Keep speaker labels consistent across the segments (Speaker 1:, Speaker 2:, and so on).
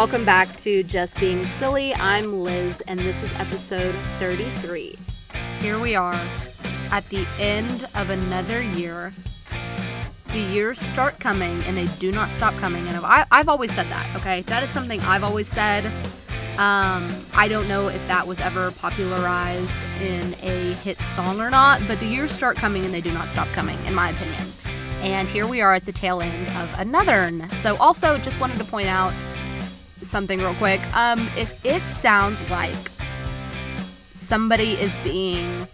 Speaker 1: Welcome back to Just Being Silly. I'm Liz, and this is episode 33. Here we are at the end of another year. The years start coming, and they do not stop coming. And I, I've always said that, okay? That is something I've always said. Um, I don't know if that was ever popularized in a hit song or not, but the years start coming and they do not stop coming, in my opinion. And here we are at the tail end of another. So, also, just wanted to point out something real quick. Um, if it sounds like somebody is being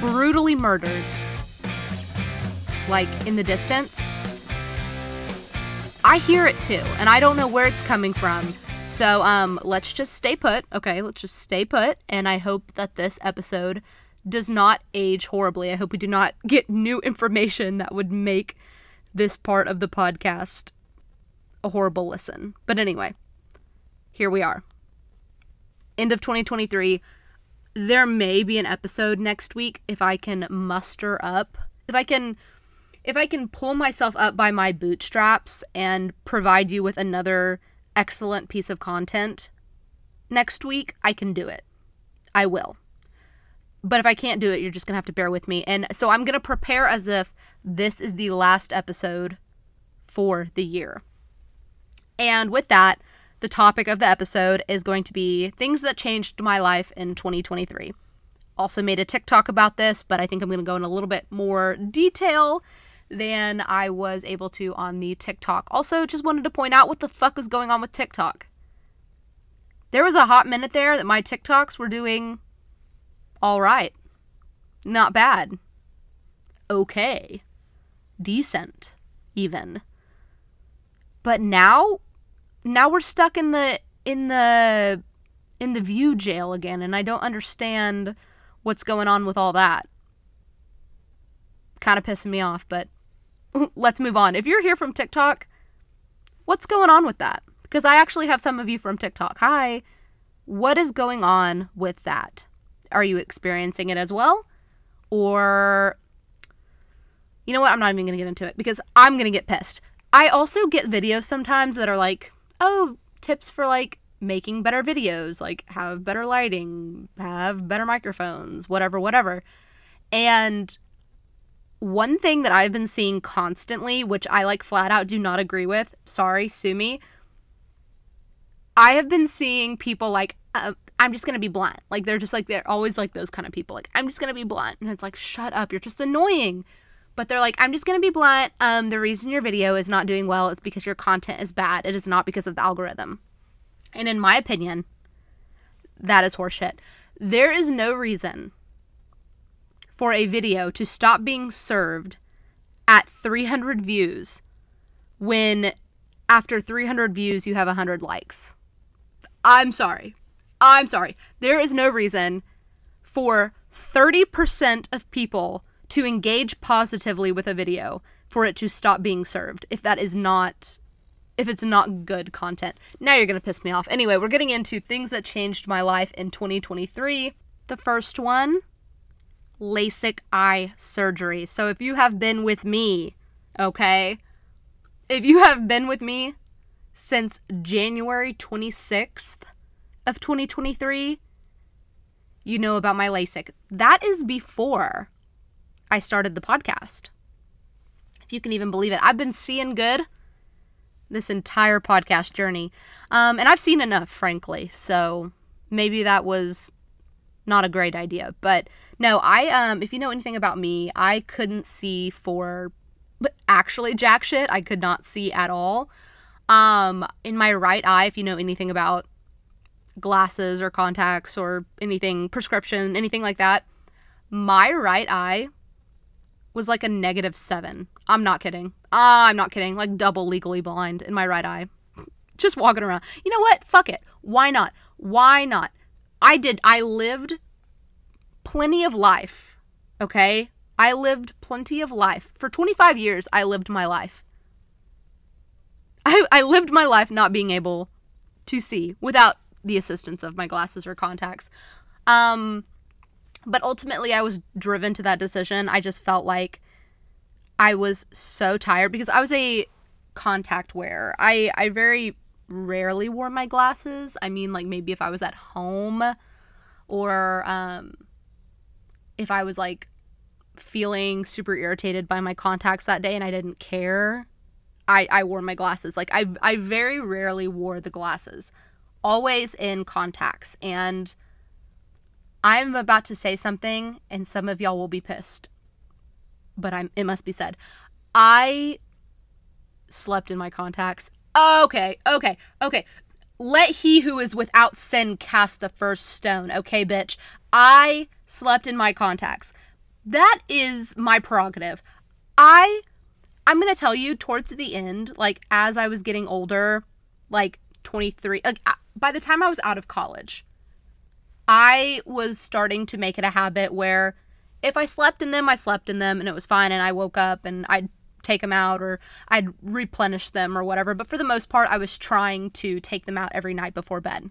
Speaker 1: brutally murdered, like in the distance, I hear it too, and I don't know where it's coming from. So, um, let's just stay put. Okay, let's just stay put, and I hope that this episode does not age horribly. I hope we do not get new information that would make this part of the podcast a horrible listen. But anyway, here we are. End of 2023. There may be an episode next week if I can muster up, if I can if I can pull myself up by my bootstraps and provide you with another excellent piece of content next week, I can do it. I will. But if I can't do it, you're just going to have to bear with me. And so I'm going to prepare as if this is the last episode for the year. And with that, the topic of the episode is going to be things that changed my life in 2023. Also made a TikTok about this, but I think I'm going to go in a little bit more detail than I was able to on the TikTok. Also, just wanted to point out what the fuck is going on with TikTok. There was a hot minute there that my TikToks were doing all right. Not bad. Okay. Decent, even. But now now we're stuck in the in the in the view jail again and I don't understand what's going on with all that. Kind of pissing me off, but let's move on. If you're here from TikTok, what's going on with that? Because I actually have some of you from TikTok. Hi. What is going on with that? Are you experiencing it as well? Or you know what? I'm not even going to get into it because I'm going to get pissed. I also get videos sometimes that are like, oh, tips for like making better videos, like have better lighting, have better microphones, whatever, whatever. And one thing that I've been seeing constantly, which I like flat out do not agree with, sorry, sue me. I have been seeing people like, uh, I'm just gonna be blunt. Like they're just like they're always like those kind of people. Like I'm just gonna be blunt, and it's like shut up, you're just annoying. But they're like, I'm just gonna be blunt. Um, the reason your video is not doing well is because your content is bad. It is not because of the algorithm. And in my opinion, that is horseshit. There is no reason for a video to stop being served at 300 views when after 300 views you have 100 likes. I'm sorry. I'm sorry. There is no reason for 30% of people to engage positively with a video for it to stop being served if that is not if it's not good content. Now you're going to piss me off. Anyway, we're getting into things that changed my life in 2023. The first one, LASIK eye surgery. So if you have been with me, okay? If you have been with me since January 26th of 2023, you know about my LASIK. That is before I started the podcast. If you can even believe it, I've been seeing good this entire podcast journey. Um, and I've seen enough, frankly. So maybe that was not a great idea. But no, I um if you know anything about me, I couldn't see for actually jack shit. I could not see at all. Um in my right eye, if you know anything about glasses or contacts or anything prescription, anything like that, my right eye was like a negative seven. I'm not kidding. Ah, I'm not kidding. Like double legally blind in my right eye. Just walking around. You know what? Fuck it. Why not? Why not? I did. I lived plenty of life. Okay? I lived plenty of life. For 25 years, I lived my life. I, I lived my life not being able to see without the assistance of my glasses or contacts. Um, but ultimately, I was driven to that decision. I just felt like I was so tired because I was a contact wear. I I very rarely wore my glasses. I mean like maybe if I was at home or um if I was like feeling super irritated by my contacts that day and I didn't care, I I wore my glasses. Like I I very rarely wore the glasses. Always in contacts and I'm about to say something and some of y'all will be pissed. But I'm it must be said. I slept in my contacts. Okay, okay, okay. Let he who is without sin cast the first stone. Okay, bitch. I slept in my contacts. That is my prerogative. I I'm going to tell you towards the end, like as I was getting older, like 23, like uh, by the time I was out of college, I was starting to make it a habit where if I slept in them, I slept in them and it was fine and I woke up and I'd take them out or I'd replenish them or whatever. But for the most part, I was trying to take them out every night before bed.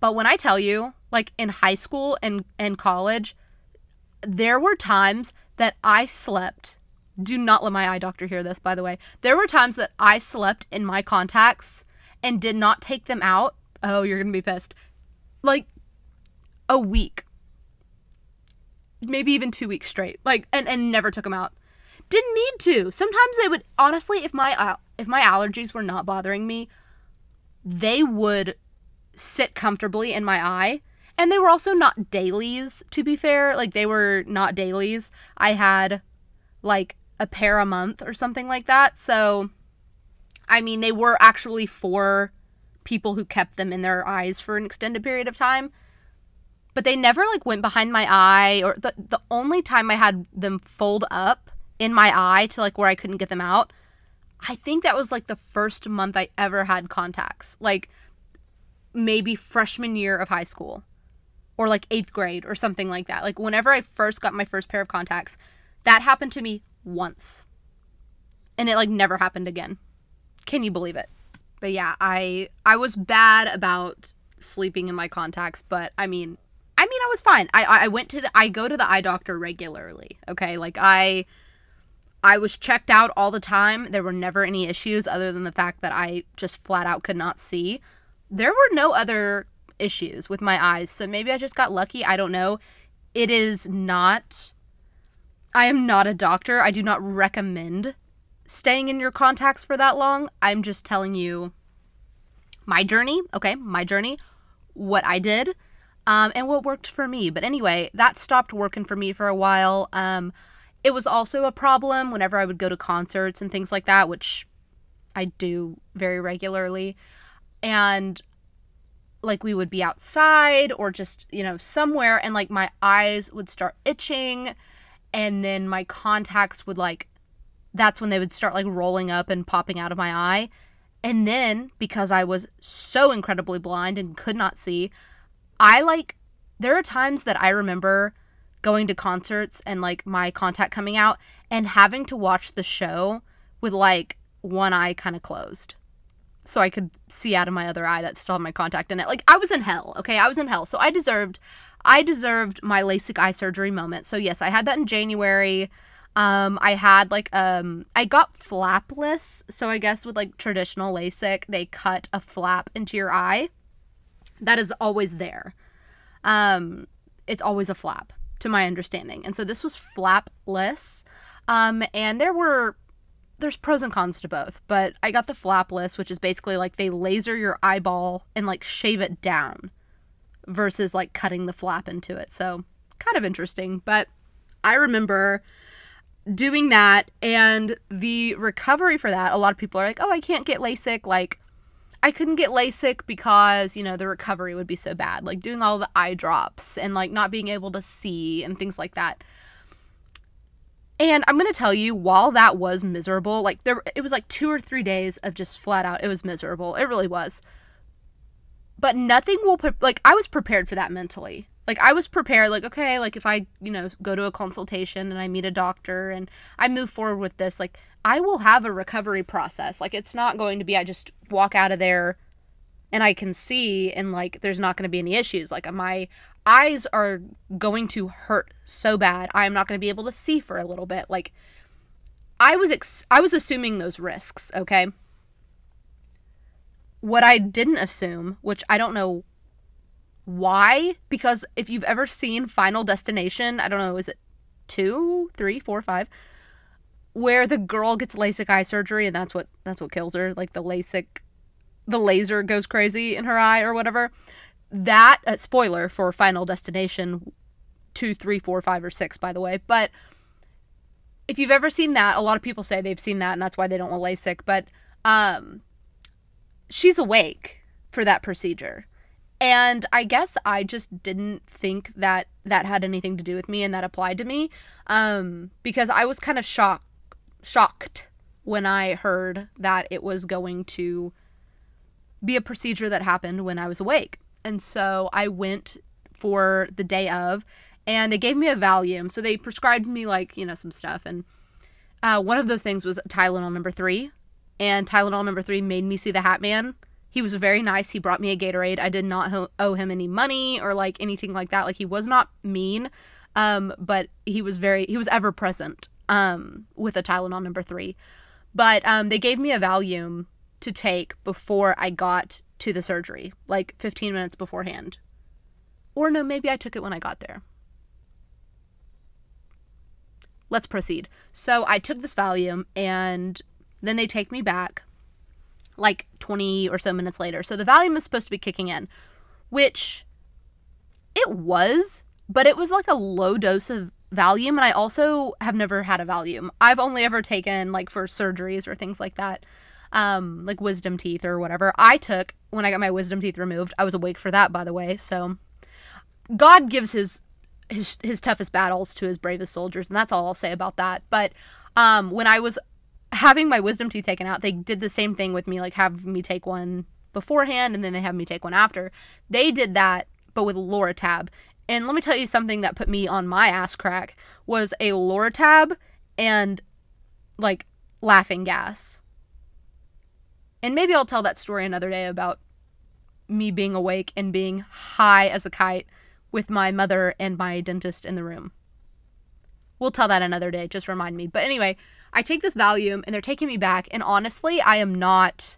Speaker 1: But when I tell you, like in high school and, and college, there were times that I slept. Do not let my eye doctor hear this, by the way. There were times that I slept in my contacts and did not take them out. Oh, you're going to be pissed. Like a week. Maybe even two weeks straight. Like, and, and never took them out. Didn't need to. Sometimes they would, honestly, if my, uh, if my allergies were not bothering me, they would sit comfortably in my eye. And they were also not dailies, to be fair. Like, they were not dailies. I had like a pair a month or something like that. So, I mean, they were actually for people who kept them in their eyes for an extended period of time. But they never like went behind my eye or the the only time I had them fold up in my eye to like where I couldn't get them out, I think that was like the first month I ever had contacts. Like maybe freshman year of high school or like eighth grade or something like that. Like whenever I first got my first pair of contacts, that happened to me once. And it like never happened again. Can you believe it? But yeah, I I was bad about sleeping in my contacts, but I mean, I mean I was fine. I I went to the I go to the eye doctor regularly. Okay? Like I I was checked out all the time. There were never any issues other than the fact that I just flat out could not see. There were no other issues with my eyes. So maybe I just got lucky. I don't know. It is not I am not a doctor. I do not recommend staying in your contacts for that long. I'm just telling you my journey, okay? My journey, what I did, um, and what worked for me. But anyway, that stopped working for me for a while. Um, it was also a problem whenever I would go to concerts and things like that, which I do very regularly. And like we would be outside or just, you know, somewhere and like my eyes would start itching and then my contacts would like that's when they would start like rolling up and popping out of my eye. And then because I was so incredibly blind and could not see, I like there are times that I remember going to concerts and like my contact coming out and having to watch the show with like one eye kind of closed so I could see out of my other eye that still had my contact in it. Like I was in hell, okay? I was in hell. So I deserved I deserved my LASIK eye surgery moment. So yes, I had that in January. Um I had like um I got flapless. So I guess with like traditional LASIK, they cut a flap into your eye. That is always there. Um it's always a flap to my understanding. And so this was flapless. Um and there were there's pros and cons to both, but I got the flapless, which is basically like they laser your eyeball and like shave it down versus like cutting the flap into it. So, kind of interesting, but I remember doing that and the recovery for that. A lot of people are like, "Oh, I can't get LASIK." Like I couldn't get LASIK because, you know, the recovery would be so bad. Like doing all the eye drops and like not being able to see and things like that. And I'm going to tell you, while that was miserable, like there, it was like two or three days of just flat out, it was miserable. It really was. But nothing will, pre- like, I was prepared for that mentally. Like, I was prepared, like, okay, like, if I, you know, go to a consultation and I meet a doctor and I move forward with this, like, I will have a recovery process. Like, it's not going to be, I just walk out of there and I can see and, like, there's not going to be any issues. Like, my eyes are going to hurt so bad. I'm not going to be able to see for a little bit. Like, I was ex- I was assuming those risks, okay? What I didn't assume, which I don't know why, because if you've ever seen Final Destination, I don't know, is it two, three, four, five, where the girl gets LASIK eye surgery and that's what that's what kills her, like the LASIK, the laser goes crazy in her eye or whatever. That uh, spoiler for Final Destination two, three, four, five, or six, by the way, but if you've ever seen that, a lot of people say they've seen that and that's why they don't want LASIK, but um she's awake for that procedure. And I guess I just didn't think that that had anything to do with me and that applied to me um because I was kind of shocked shocked when I heard that it was going to be a procedure that happened when I was awake. And so I went for the day of and they gave me a Valium. So they prescribed me like, you know, some stuff. And uh, one of those things was Tylenol number three. And Tylenol number three made me see the Hat Man. He was very nice. He brought me a Gatorade. I did not ho- owe him any money or like anything like that. Like he was not mean, um, but he was very, he was ever present um, with a Tylenol number three. But um, they gave me a Valium to take before I got to the surgery, like 15 minutes beforehand. Or no, maybe I took it when I got there. Let's proceed. So I took this Valium and then they take me back like 20 or so minutes later. So the Valium is supposed to be kicking in, which it was, but it was like a low dose of Valium. And I also have never had a Valium. I've only ever taken like for surgeries or things like that, um, like wisdom teeth or whatever. I took when I got my wisdom teeth removed. I was awake for that, by the way. So God gives his his his toughest battles to his bravest soldiers, and that's all I'll say about that. But um, when I was having my wisdom teeth taken out, they did the same thing with me, like have me take one beforehand, and then they have me take one after. They did that, but with Loratab. And let me tell you something that put me on my ass crack was a Loratab and like laughing gas. And maybe I'll tell that story another day about me being awake and being high as a kite with my mother and my dentist in the room. We'll tell that another day, just remind me. But anyway, I take this Valium and they're taking me back and honestly, I am not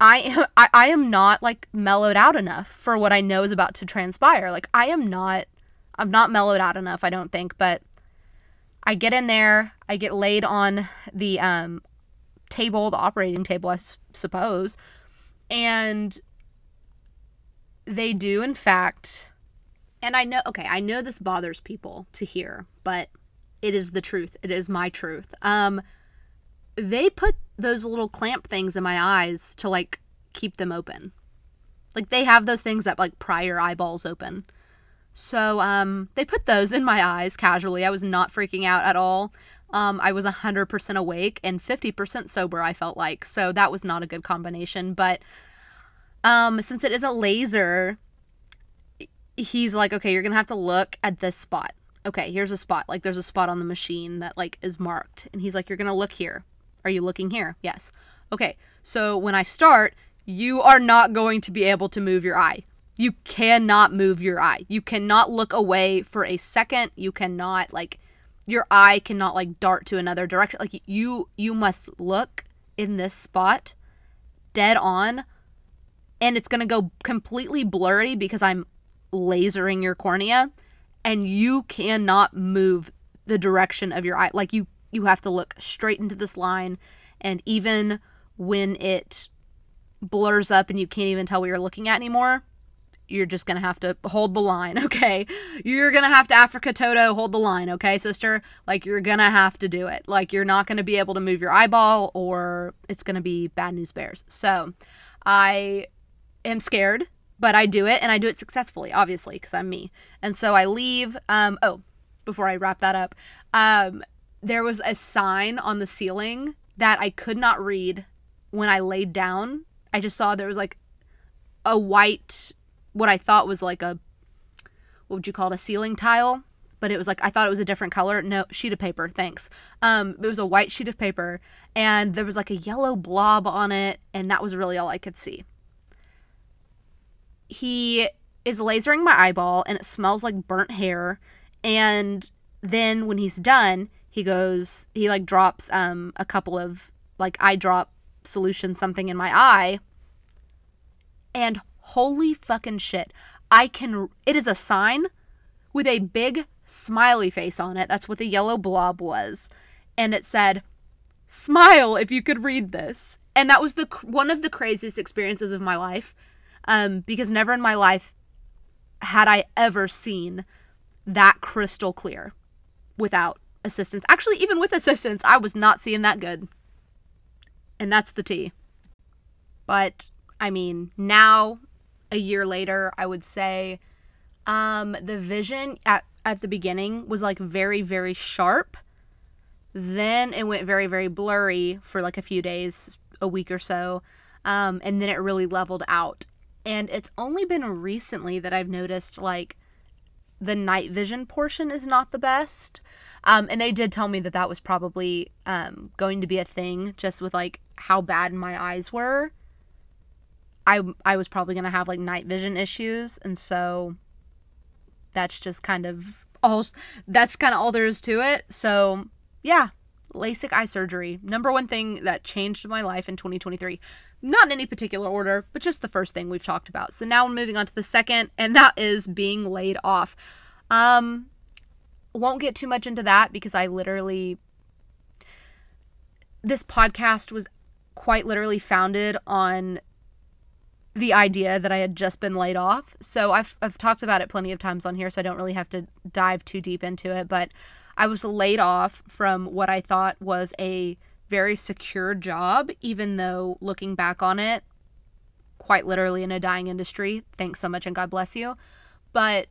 Speaker 1: I am I, I am not like mellowed out enough for what I know is about to transpire. Like I am not I'm not mellowed out enough, I don't think, but I get in there, I get laid on the um table, the operating table, I s- suppose, and they do, in fact, and I know, okay, I know this bothers people to hear, but it is the truth. It is my truth. Um, they put those little clamp things in my eyes to like keep them open. Like they have those things that like pry your eyeballs open. So um, they put those in my eyes casually. I was not freaking out at all. Um, I was 100% awake and 50% sober, I felt like. So that was not a good combination. But um, since it is a laser, he's like, okay, you're gonna have to look at this spot. Okay, here's a spot. Like there's a spot on the machine that like is marked. And he's like, You're gonna look here. Are you looking here? Yes. Okay, so when I start, you are not going to be able to move your eye. You cannot move your eye. You cannot look away for a second. You cannot like your eye cannot like dart to another direction. Like you you must look in this spot dead on and it's going to go completely blurry because I'm lasering your cornea and you cannot move the direction of your eye. Like you you have to look straight into this line and even when it blurs up and you can't even tell what you're looking at anymore you're just gonna have to hold the line okay? You're gonna have to africa toto hold the line okay sister? Like you're gonna have to do it. Like you're not gonna be able to move your eyeball or it's gonna be bad news bears. So i am scared, but I do it and I do it successfully, obviously, because I'm me. And so I leave. Um, oh, before I wrap that up, um, there was a sign on the ceiling that I could not read when I laid down. I just saw there was like a white, what I thought was like a, what would you call it, a ceiling tile? But it was like I thought it was a different color. No, sheet of paper. Thanks. Um, it was a white sheet of paper, and there was like a yellow blob on it, and that was really all I could see he is lasering my eyeball and it smells like burnt hair. And then when he's done, he goes, he like drops um a couple of like eye drop solution something in my eye. And holy fucking shit. I can it is a sign with a big smiley face on it. That's what the yellow blob was. And it said, "Smile if you could read this." And that was the one of the craziest experiences of my life. Um because never in my life had I ever seen that crystal clear without assistance. Actually, even with assistance, I was not seeing that good. And that's the tea. But I mean, now a year later, I would say um the vision at at the beginning was like very very sharp. Then it went very very blurry for like a few days, a week or so. Um and then it really leveled out. And it's only been recently that I've noticed like the night vision portion is not the best. Um, and they did tell me that that was probably um, going to be a thing just with like how bad my eyes were. I, I was probably going to have like night vision issues. And so that's just kind of all, that's kind of all there is to it. So yeah, LASIK eye surgery. Number one thing that changed my life in 2023. Not in any particular order, but just the first thing we've talked about. So now we're moving on to the second, and that is being laid off. Um, won't get too much into that because I literally this podcast was quite literally founded on the idea that I had just been laid off. So I've I've talked about it plenty of times on here so I don't really have to dive too deep into it, but I was laid off from what I thought was a very secure job even though looking back on it quite literally in a dying industry. Thanks so much and God bless you. But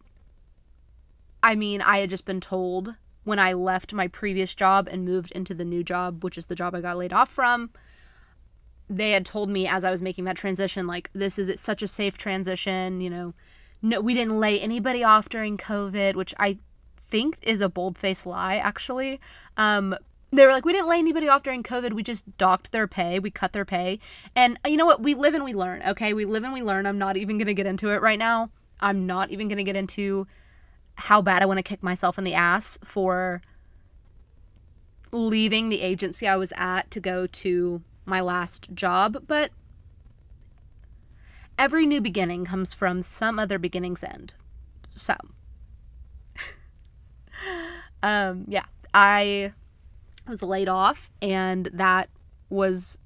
Speaker 1: I mean, I had just been told when I left my previous job and moved into the new job, which is the job I got laid off from. They had told me as I was making that transition, like, this is it's such a safe transition, you know. No, we didn't lay anybody off during COVID, which I think is a bold faced lie, actually. Um, they were like, we didn't lay anybody off during COVID. We just docked their pay. We cut their pay. And you know what? We live and we learn, okay? We live and we learn. I'm not even going to get into it right now. I'm not even going to get into how bad I want to kick myself in the ass for leaving the agency I was at to go to my last job, but every new beginning comes from some other beginning's end. So, um, yeah, I was laid off, and that was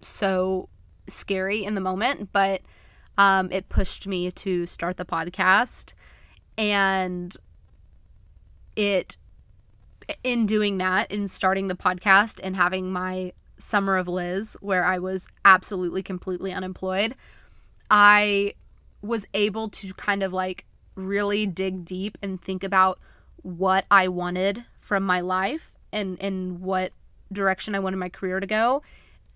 Speaker 1: so scary in the moment, but um, it pushed me to start the podcast. And it in doing that in starting the podcast and having my summer of liz where i was absolutely completely unemployed i was able to kind of like really dig deep and think about what i wanted from my life and and what direction i wanted my career to go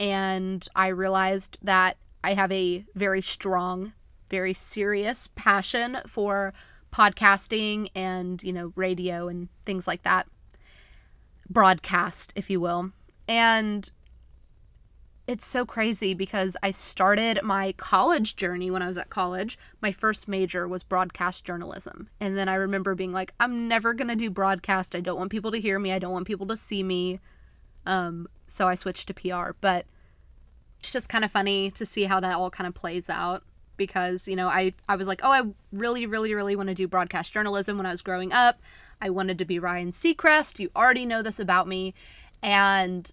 Speaker 1: and i realized that i have a very strong very serious passion for podcasting and, you know, radio and things like that. Broadcast, if you will. And it's so crazy because I started my college journey when I was at college. My first major was broadcast journalism. And then I remember being like, I'm never going to do broadcast. I don't want people to hear me. I don't want people to see me. Um, so I switched to PR. But it's just kind of funny to see how that all kind of plays out because you know I I was like, oh, I really really really want to do broadcast journalism when I was growing up. I wanted to be Ryan Seacrest. You already know this about me, and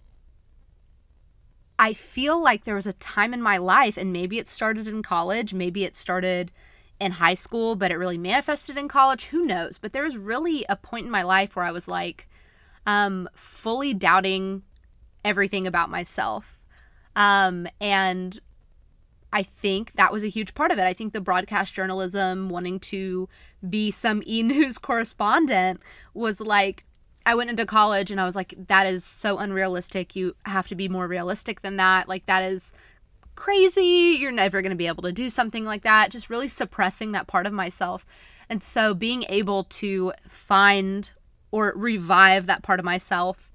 Speaker 1: I feel like there was a time in my life, and maybe it started in college, maybe it started in high school, but it really manifested in college. Who knows? But there was really a point in my life where I was like, um, fully doubting everything about myself. Um, and I think that was a huge part of it. I think the broadcast journalism, wanting to be some e news correspondent, was like, I went into college and I was like, that is so unrealistic. You have to be more realistic than that. Like, that is crazy. You're never going to be able to do something like that. Just really suppressing that part of myself. And so being able to find or revive that part of myself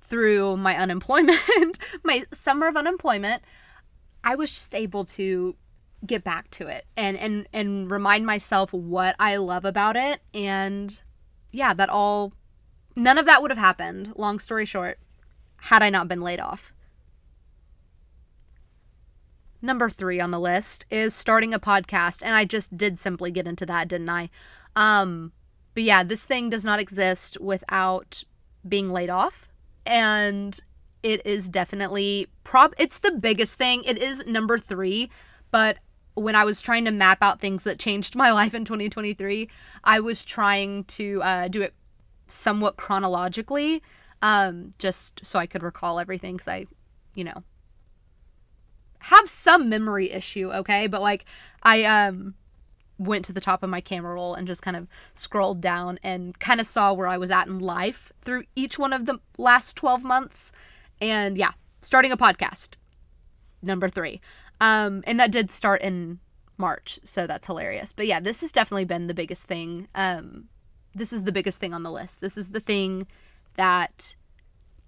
Speaker 1: through my unemployment, my summer of unemployment, I was just able to get back to it and and and remind myself what I love about it and yeah, that all none of that would have happened, long story short, had I not been laid off. Number three on the list is starting a podcast. And I just did simply get into that, didn't I? Um, but yeah, this thing does not exist without being laid off. And it is definitely prob. it's the biggest thing. It is number three, but when I was trying to map out things that changed my life in 2023, I was trying to uh, do it somewhat chronologically, um, just so I could recall everything because I, you know, have some memory issue, okay? But like, I um went to the top of my camera roll and just kind of scrolled down and kind of saw where I was at in life through each one of the last 12 months. And yeah, starting a podcast, number three. Um, and that did start in March, so that's hilarious. But yeah, this has definitely been the biggest thing. Um, this is the biggest thing on the list. This is the thing that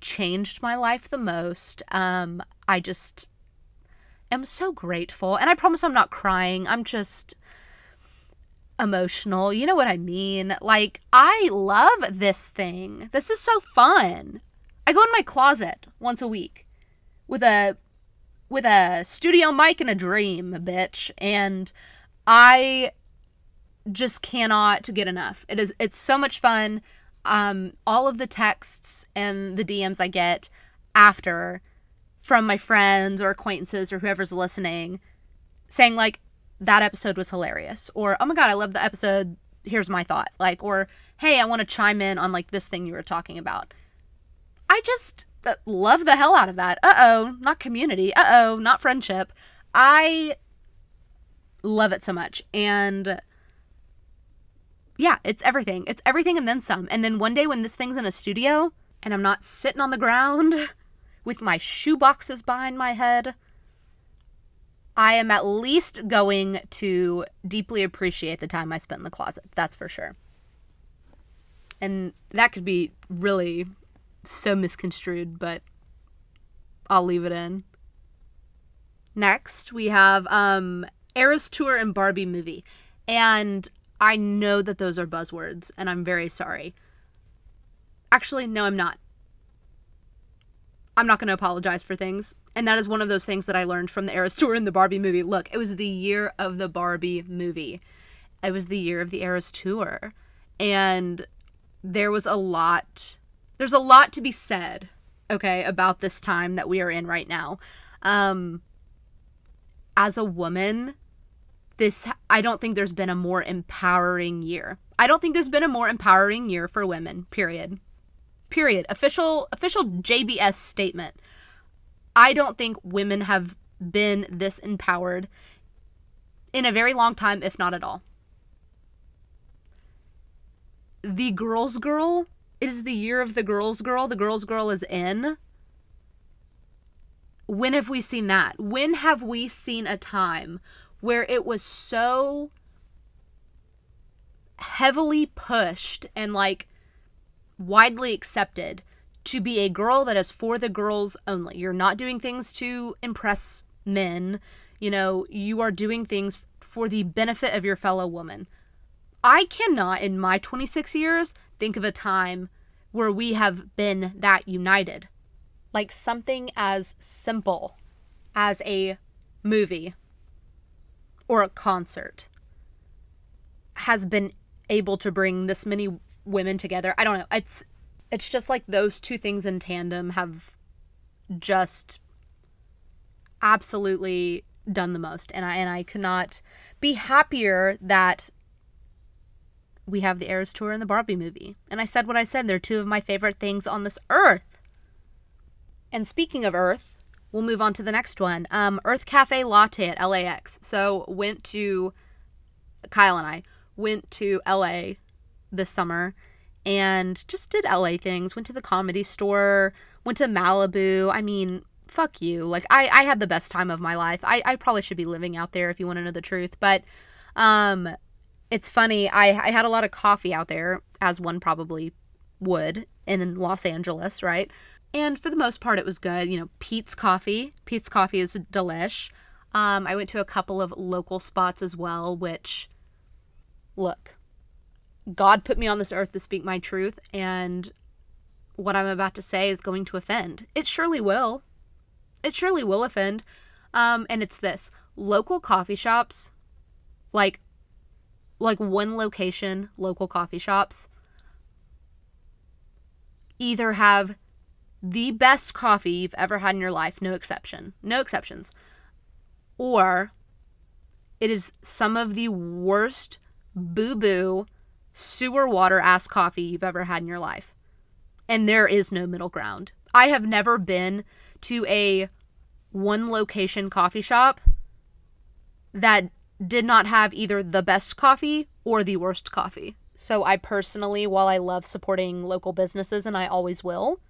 Speaker 1: changed my life the most. Um, I just am so grateful. And I promise I'm not crying. I'm just emotional. You know what I mean? Like, I love this thing. This is so fun. I go in my closet once a week with a with a studio mic and a dream, bitch. And I just cannot get enough. It is it's so much fun. Um, all of the texts and the DMs I get after from my friends or acquaintances or whoever's listening saying like that episode was hilarious or oh my god I love the episode here's my thought like or hey I want to chime in on like this thing you were talking about I just love the hell out of that. Uh oh, not community. Uh oh, not friendship. I love it so much. And yeah, it's everything. It's everything and then some. And then one day when this thing's in a studio and I'm not sitting on the ground with my shoe boxes behind my head, I am at least going to deeply appreciate the time I spent in the closet. That's for sure. And that could be really so misconstrued, but I'll leave it in. Next, we have um Eras Tour and Barbie movie. And I know that those are buzzwords, and I'm very sorry. Actually, no, I'm not. I'm not going to apologize for things. And that is one of those things that I learned from the Eras Tour and the Barbie movie. Look, it was the year of the Barbie movie, it was the year of the Eras Tour. And there was a lot there's a lot to be said, okay, about this time that we are in right now. Um, as a woman, this I don't think there's been a more empowering year. I don't think there's been a more empowering year for women. Period. Period. Official official JBS statement. I don't think women have been this empowered in a very long time, if not at all. The girl's girl it is the year of the girl's girl. The girl's girl is in. When have we seen that? When have we seen a time where it was so heavily pushed and like widely accepted to be a girl that is for the girls only? You're not doing things to impress men. You know, you are doing things for the benefit of your fellow woman. I cannot, in my 26 years, think of a time where we have been that united. Like something as simple as a movie or a concert has been able to bring this many women together. I don't know. It's it's just like those two things in tandem have just absolutely done the most and I and I could not be happier that we have the Eras Tour and the Barbie movie. And I said what I said. They're two of my favorite things on this earth. And speaking of Earth, we'll move on to the next one. Um, Earth Cafe Latte at LAX. So went to Kyle and I went to LA this summer and just did LA things. Went to the comedy store, went to Malibu. I mean, fuck you. Like I, I had the best time of my life. I, I probably should be living out there if you want to know the truth. But um it's funny. I, I had a lot of coffee out there, as one probably would in Los Angeles, right? And for the most part, it was good. You know, Peet's Coffee. Peet's Coffee is delish. Um, I went to a couple of local spots as well, which, look, God put me on this earth to speak my truth, and what I'm about to say is going to offend. It surely will. It surely will offend. Um, and it's this local coffee shops, like, like one location, local coffee shops, either have the best coffee you've ever had in your life, no exception, no exceptions, or it is some of the worst boo boo sewer water ass coffee you've ever had in your life. And there is no middle ground. I have never been to a one location coffee shop that did not have either the best coffee or the worst coffee. So I personally, while I love supporting local businesses and I always will,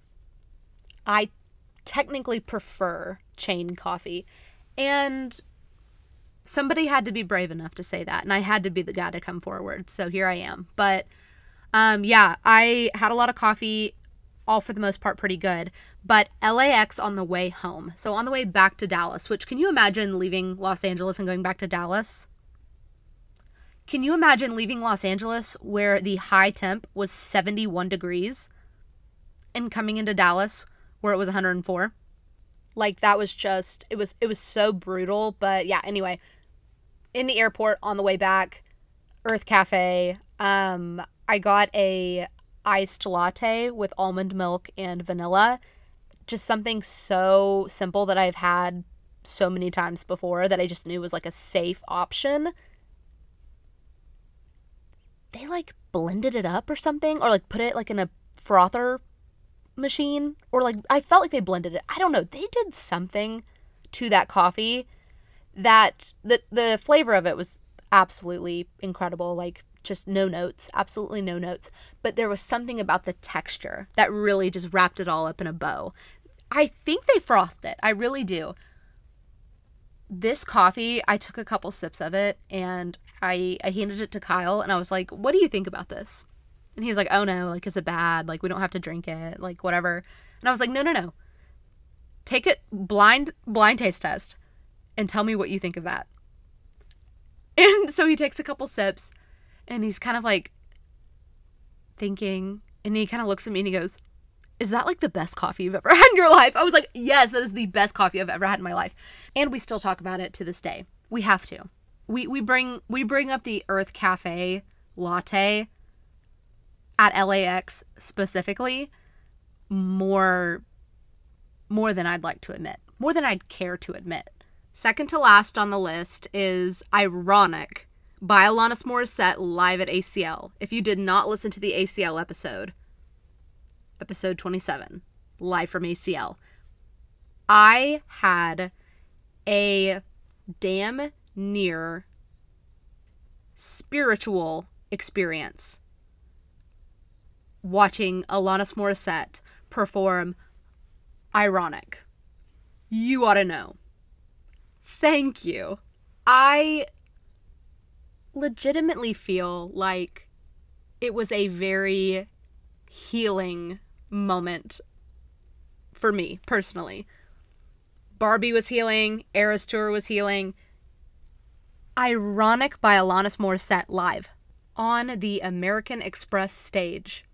Speaker 1: I technically prefer chain coffee. And somebody had to be brave enough to say that and i had to be the guy to come forward. So here i am. But um yeah i had a lot of coffee all for the most part pretty good. But lax on the way home. So on the way back to dallas which can you imagine leaving los angeles and going back to dallas? Can you imagine leaving los angeles where the high temp was 71 degrees and coming into dallas where it was 104 like that was just it was it was so brutal but yeah anyway in the airport on the way back, Earth Cafe. Um, I got a iced latte with almond milk and vanilla. Just something so simple that I've had so many times before that I just knew was like a safe option. They like blended it up or something, or like put it like in a frother machine, or like I felt like they blended it. I don't know. They did something to that coffee that the the flavor of it was absolutely incredible. Like just no notes absolutely no notes. But there was something about the texture that really just wrapped it all up in a bow. I think they frothed it. I really do. This coffee i took a couple sips of it and i i handed it to kyle and i was like what do you think about this and he was like oh no like is it bad like we don't have to drink it like whatever and i was like no no no take it blind blind taste test and tell me what you think of that. And so he takes a couple sips and he's kind of like thinking and he kind of looks at me and he goes, Is that like the best coffee you've ever had in your life? I was like, Yes, that is the best coffee I've ever had in my life. And we still talk about it to this day. We have to. We we bring we bring up the Earth Cafe latte at LAX specifically more more than I'd like to admit. More than I'd care to admit. Second to last on the list is Ironic by Alanis Morissette live at ACL. If you did not listen to the ACL episode, episode 27, live from ACL, I had a damn near spiritual experience watching Alanis Morissette perform Ironic. You ought to know. Thank you. I legitimately feel like it was a very healing moment for me personally. Barbie was healing, Eras Tour was healing. Ironic by Alanis Morissette live on the American Express stage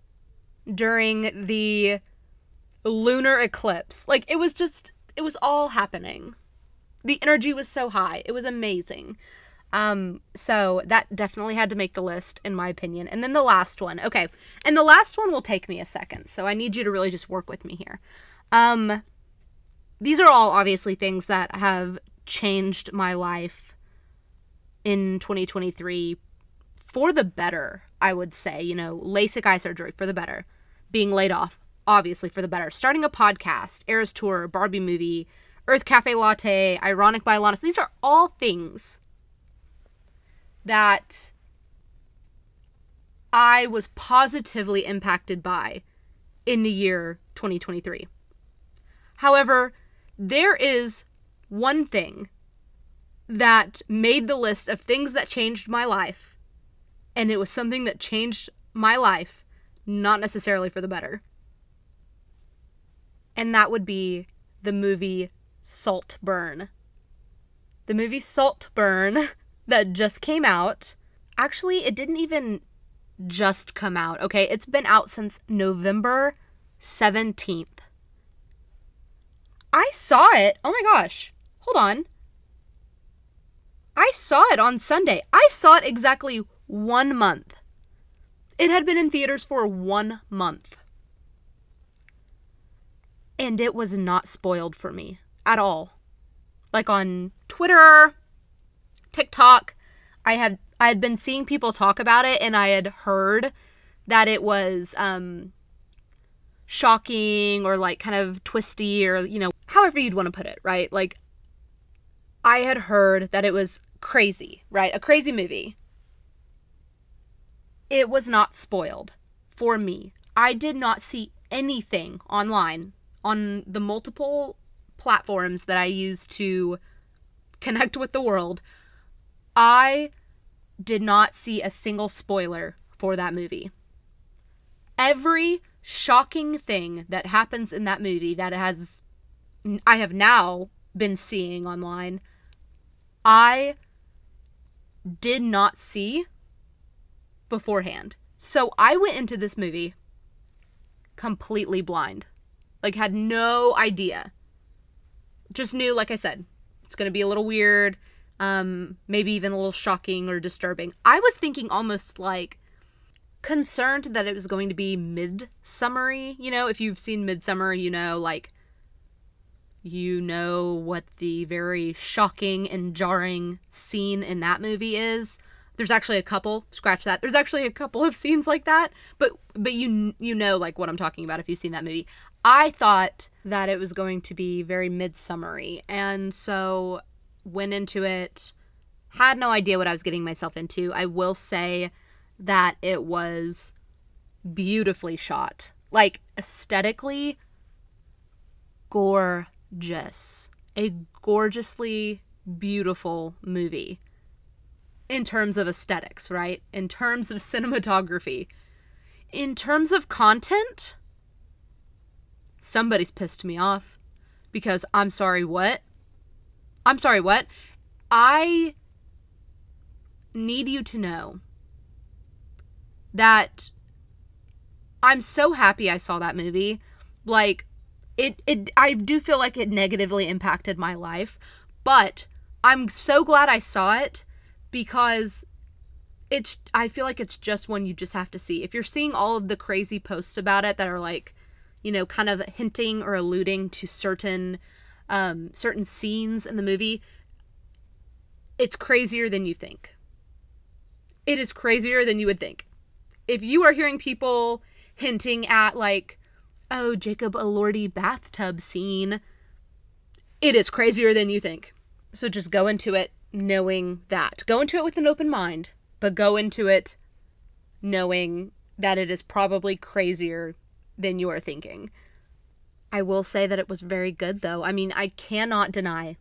Speaker 1: during the lunar eclipse. Like it was just, it was all happening the energy was so high. It was amazing. Um, so that definitely had to make the list, in my opinion. And then the last one. Okay. And the last one will take me a second. So I need you to really just work with me here. Um, these are all obviously things that have changed my life in 2023 for the better, I would say. You know, LASIK eye surgery for the better, being laid off, obviously for the better, starting a podcast, Eras Tour, Barbie movie, Earth Cafe Latte, Ironic by Alanis. These are all things that I was positively impacted by in the year 2023. However, there is one thing that made the list of things that changed my life, and it was something that changed my life, not necessarily for the better. And that would be the movie Saltburn. The movie Saltburn that just came out. Actually, it didn't even just come out, okay? It's been out since November 17th. I saw it. Oh my gosh. Hold on. I saw it on Sunday. I saw it exactly one month. It had been in theaters for one month. And it was not spoiled for me at all. Like on Twitter, TikTok, I had I had been seeing people talk about it and I had heard that it was um shocking or like kind of twisty or you know, however you'd want to put it, right? Like I had heard that it was crazy, right? A crazy movie. It was not spoiled for me. I did not see anything online on the multiple platforms that I use to connect with the world. I did not see a single spoiler for that movie. Every shocking thing that happens in that movie that has I have now been seeing online, I did not see beforehand. So I went into this movie completely blind. Like had no idea. Just knew like I said, it's going to be a little weird, um maybe even a little shocking or disturbing. I was thinking almost like concerned that it was going to be mid-summery, you know, if you've seen Midsummer, you know like you know what the very shocking and jarring scene in that movie is there's actually a couple scratch that there's actually a couple of scenes like that but but you you know like what i'm talking about if you've seen that movie. I thought that it was going to be very midsummery and so went into it had no idea what i was getting myself into. I will say that it was beautifully shot like aesthetically gorgeous a gorgeously beautiful movie in terms of aesthetics, right? In terms of cinematography. In terms of content, somebody's pissed me off because I'm sorry, what? I'm sorry, what? I need you to know that I'm so happy I saw that movie. Like it it I do feel like it negatively impacted my life, but I'm so glad I saw it because it's I feel like it's just one you just have to see. If you're seeing all of the crazy posts about it that are like, you know, kind of hinting or alluding to certain um certain scenes in the movie, it's crazier than you think. It is crazier than you would think. If you are hearing people hinting at like, oh, Jacob Elordi bathtub scene, it is crazier than you think. So just go into it knowing that. Go into it with an open mind, but go into it knowing that it is probably crazier than you are thinking. I will say that it was very good though. I mean, I cannot deny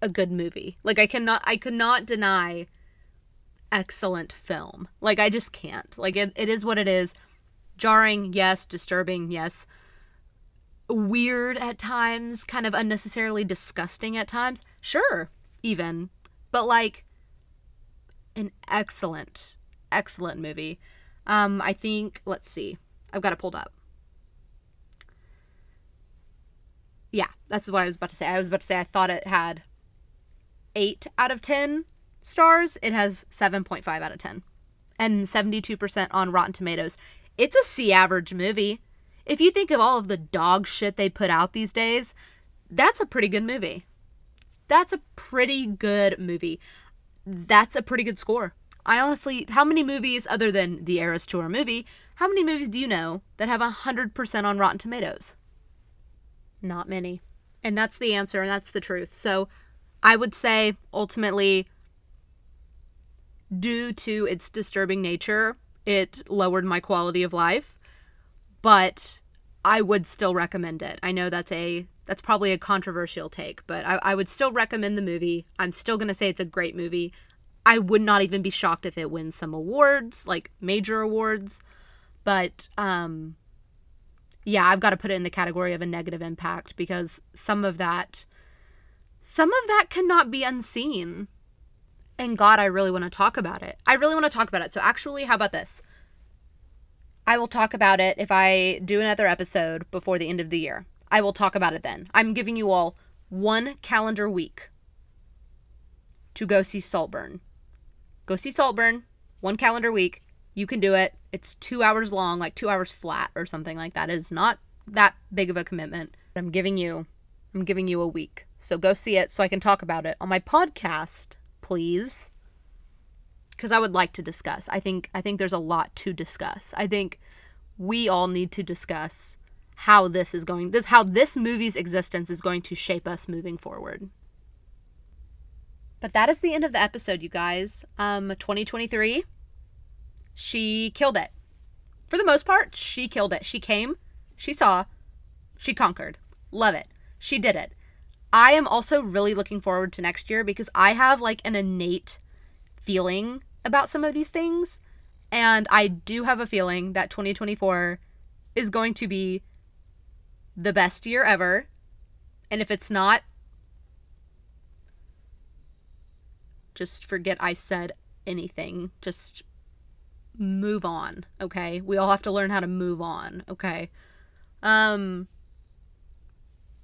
Speaker 1: a good movie. Like I cannot I could not deny excellent film. Like I just can't. Like it, it is what it is. Jarring, yes, disturbing, yes. Weird at times, kind of unnecessarily disgusting at times. Sure, even, but like an excellent, excellent movie. Um, I think, let's see, I've got it pulled up. Yeah, that's what I was about to say. I was about to say I thought it had 8 out of 10 stars. It has 7.5 out of 10 and 72% on Rotten Tomatoes. It's a C average movie. If you think of all of the dog shit they put out these days, that's a pretty good movie. That's a pretty good movie. That's a pretty good score. I honestly, how many movies other than the Eras Tour movie, how many movies do you know that have 100% on Rotten Tomatoes? Not many. And that's the answer, and that's the truth. So I would say ultimately, due to its disturbing nature, it lowered my quality of life. But I would still recommend it. I know that's a that's probably a controversial take, but I, I would still recommend the movie. I'm still gonna say it's a great movie. I would not even be shocked if it wins some awards, like major awards. But um yeah, I've got to put it in the category of a negative impact because some of that some of that cannot be unseen. And God, I really want to talk about it. I really want to talk about it. So actually, how about this? I will talk about it if I do another episode before the end of the year. I will talk about it then. I'm giving you all one calendar week to go see Saltburn. Go see Saltburn, one calendar week. You can do it. It's two hours long, like two hours flat or something like that. It is not that big of a commitment. I'm giving you I'm giving you a week. So go see it so I can talk about it on my podcast, please. Cuz I would like to discuss. I think I think there's a lot to discuss. I think we all need to discuss how this is going this how this movie's existence is going to shape us moving forward. But that is the end of the episode, you guys. Um 2023 she killed it. For the most part, she killed it. She came, she saw, she conquered. Love it. She did it. I am also really looking forward to next year because I have like an innate feeling about some of these things. And I do have a feeling that 2024 is going to be the best year ever. And if it's not, just forget I said anything. Just move on, okay? We all have to learn how to move on, okay? Um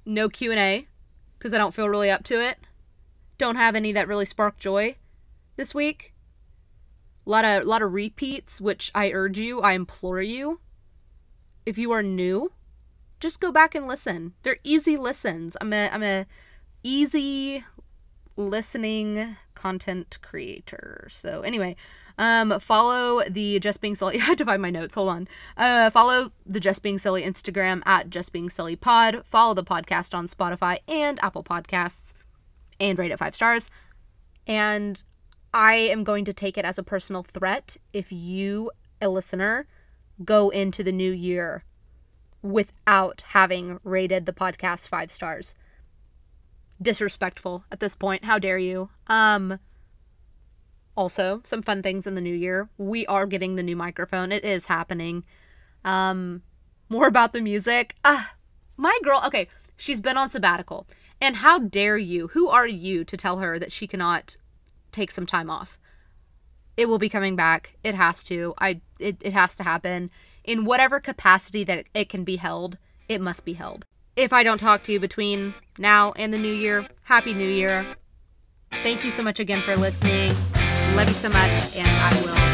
Speaker 1: no Q&A because I don't feel really up to it. Don't have any that really spark joy this week. A lot of lot of repeats, which I urge you, I implore you. If you are new, just go back and listen. They're easy listens. I'm a I'm a easy listening content creator. So anyway, um, follow the Just Being Silly. I had to find my notes. Hold on. Uh, follow the Just Being Silly Instagram at Just Being Silly Pod. Follow the podcast on Spotify and Apple Podcasts, and rate it five stars. And I am going to take it as a personal threat if you, a listener, go into the new year without having rated the podcast five stars. Disrespectful at this point. How dare you? Um also some fun things in the new year we are getting the new microphone it is happening um more about the music ah my girl okay she's been on sabbatical and how dare you who are you to tell her that she cannot take some time off. It will be coming back. It has to. I it, it has to happen. In whatever capacity that it can be held it must be held. If i don't talk to you between now and the new year happy new year. Thank you so much again for listening. Love you so much, and I will